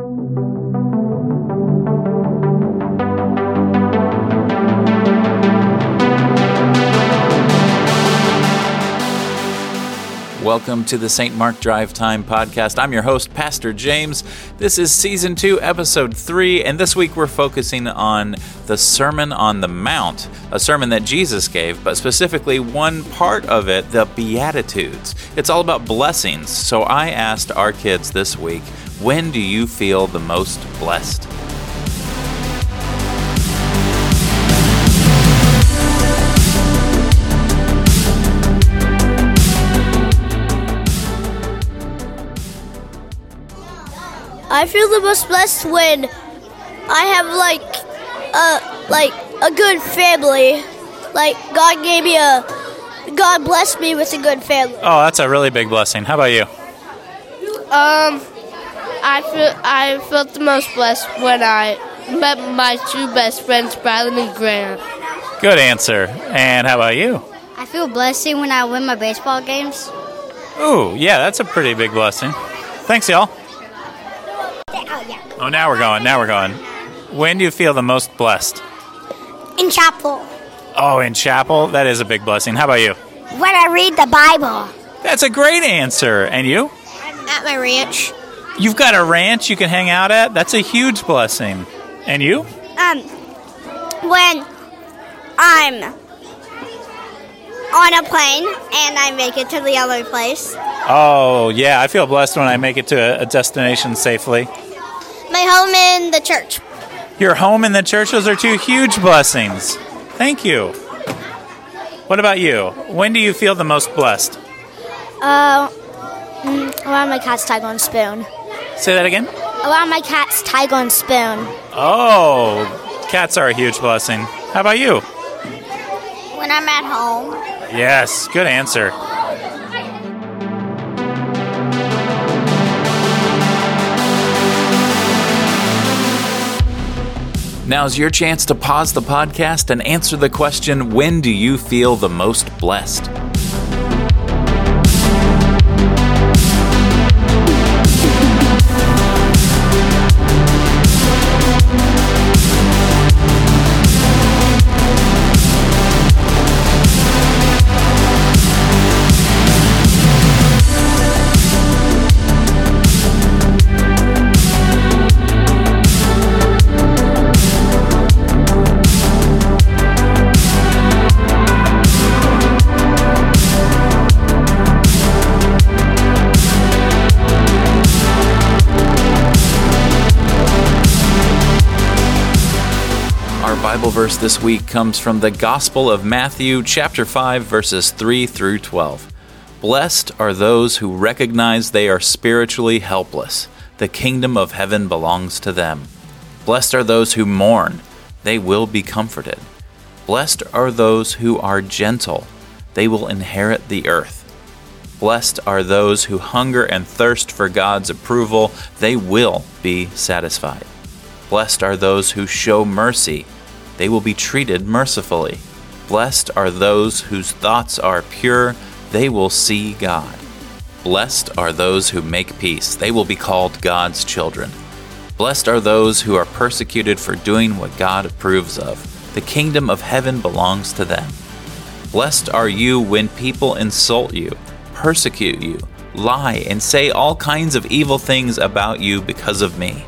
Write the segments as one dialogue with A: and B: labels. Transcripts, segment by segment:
A: thank you Welcome to the St. Mark Drive Time podcast. I'm your host, Pastor James. This is season two, episode three, and this week we're focusing on the Sermon on the Mount, a sermon that Jesus gave, but specifically one part of it, the Beatitudes. It's all about blessings. So I asked our kids this week, when do you feel the most blessed?
B: I feel the most blessed when I have like a like a good family. Like God gave me a God blessed me with a good family.
A: Oh, that's a really big blessing. How about you?
C: Um, I feel I felt the most blessed when I met my two best friends, Bradley and Grant.
A: Good answer. And how about you?
D: I feel blessed when I win my baseball games.
A: Ooh, yeah, that's a pretty big blessing. Thanks, y'all. Oh, now we're going. Now we're going. When do you feel the most blessed?
D: In chapel.
A: Oh, in chapel? That is a big blessing. How about you?
D: When I read the Bible.
A: That's a great answer. And you?
D: At my ranch.
A: You've got a ranch you can hang out at? That's a huge blessing. And you?
D: Um, when I'm on a plane and I make it to the other place.
A: Oh, yeah. I feel blessed when I make it to a, a destination safely.
D: Home in the church.
A: Your home and the church, those are two huge blessings. Thank you. What about you? When do you feel the most blessed?
B: Uh, mm, around my cat's tiger and spoon.
A: Say that again?
B: Around my cat's tiger and spoon.
A: Oh, cats are a huge blessing. How about you?
D: When I'm at home.
A: Yes, good answer. Now's your chance to pause the podcast and answer the question When do you feel the most blessed? Bible verse this week comes from the Gospel of Matthew, chapter 5, verses 3 through 12. Blessed are those who recognize they are spiritually helpless. The kingdom of heaven belongs to them. Blessed are those who mourn. They will be comforted. Blessed are those who are gentle. They will inherit the earth. Blessed are those who hunger and thirst for God's approval. They will be satisfied. Blessed are those who show mercy. They will be treated mercifully. Blessed are those whose thoughts are pure. They will see God. Blessed are those who make peace. They will be called God's children. Blessed are those who are persecuted for doing what God approves of. The kingdom of heaven belongs to them. Blessed are you when people insult you, persecute you, lie, and say all kinds of evil things about you because of me.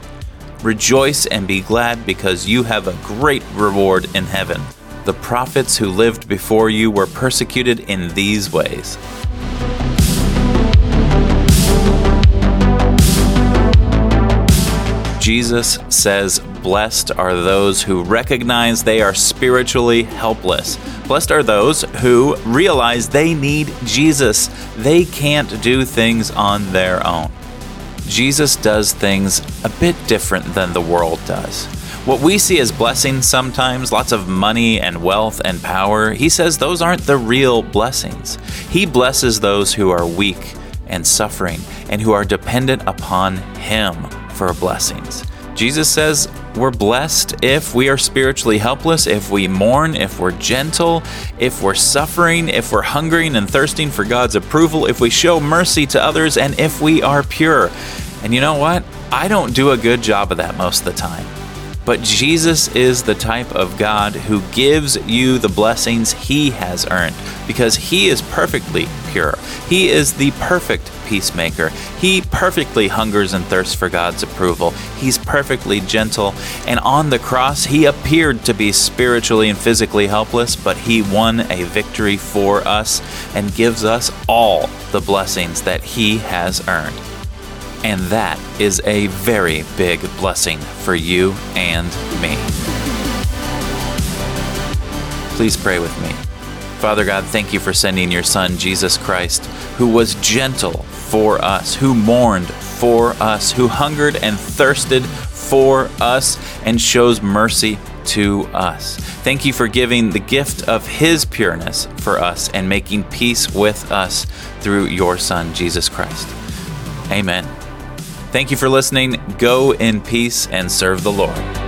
A: Rejoice and be glad because you have a great reward in heaven. The prophets who lived before you were persecuted in these ways. Jesus says, Blessed are those who recognize they are spiritually helpless. Blessed are those who realize they need Jesus. They can't do things on their own. Jesus does things a bit different than the world does. What we see as blessings sometimes, lots of money and wealth and power, he says those aren't the real blessings. He blesses those who are weak and suffering and who are dependent upon him for blessings. Jesus says we're blessed if we are spiritually helpless, if we mourn, if we're gentle, if we're suffering, if we're hungering and thirsting for God's approval, if we show mercy to others, and if we are pure. And you know what? I don't do a good job of that most of the time. But Jesus is the type of God who gives you the blessings he has earned because he is perfectly pure. He is the perfect peacemaker. He perfectly hungers and thirsts for God's approval. He's perfectly gentle. And on the cross, he appeared to be spiritually and physically helpless, but he won a victory for us and gives us all the blessings that he has earned. And that is a very big blessing for you and me. Please pray with me. Father God, thank you for sending your Son, Jesus Christ, who was gentle for us, who mourned for us, who hungered and thirsted for us, and shows mercy to us. Thank you for giving the gift of His pureness for us and making peace with us through your Son, Jesus Christ. Amen. Thank you for listening. Go in peace and serve the Lord.